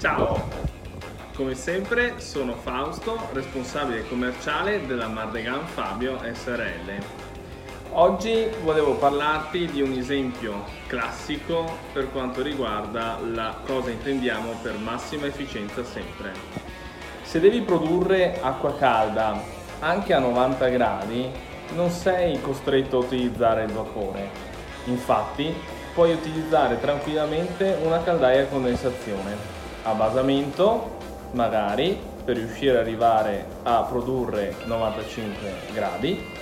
Ciao! Come sempre sono Fausto, responsabile commerciale della Mardegan Fabio SRL. Oggi volevo parlarti di un esempio classico per quanto riguarda la cosa intendiamo per massima efficienza sempre. Se devi produrre acqua calda anche a 90 gradi, non sei costretto a utilizzare il vapore. Infatti, puoi utilizzare tranquillamente una caldaia a condensazione a basamento magari per riuscire ad arrivare a produrre 95 gradi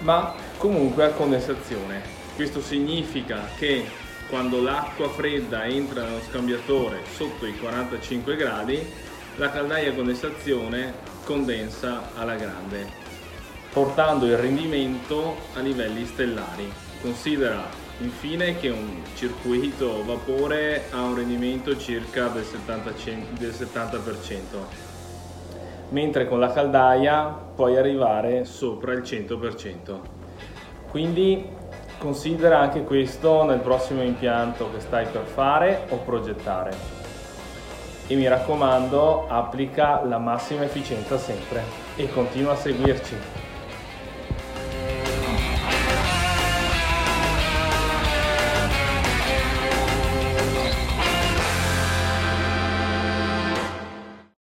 ma comunque a condensazione. Questo significa che quando l'acqua fredda entra nello scambiatore sotto i 45 gradi la caldaia a condensazione condensa alla grande portando il rendimento a livelli stellari. Considera Infine che un circuito vapore ha un rendimento circa del 70%, del 70%, mentre con la caldaia puoi arrivare sopra il 100%. Quindi considera anche questo nel prossimo impianto che stai per fare o progettare. E mi raccomando, applica la massima efficienza sempre e continua a seguirci.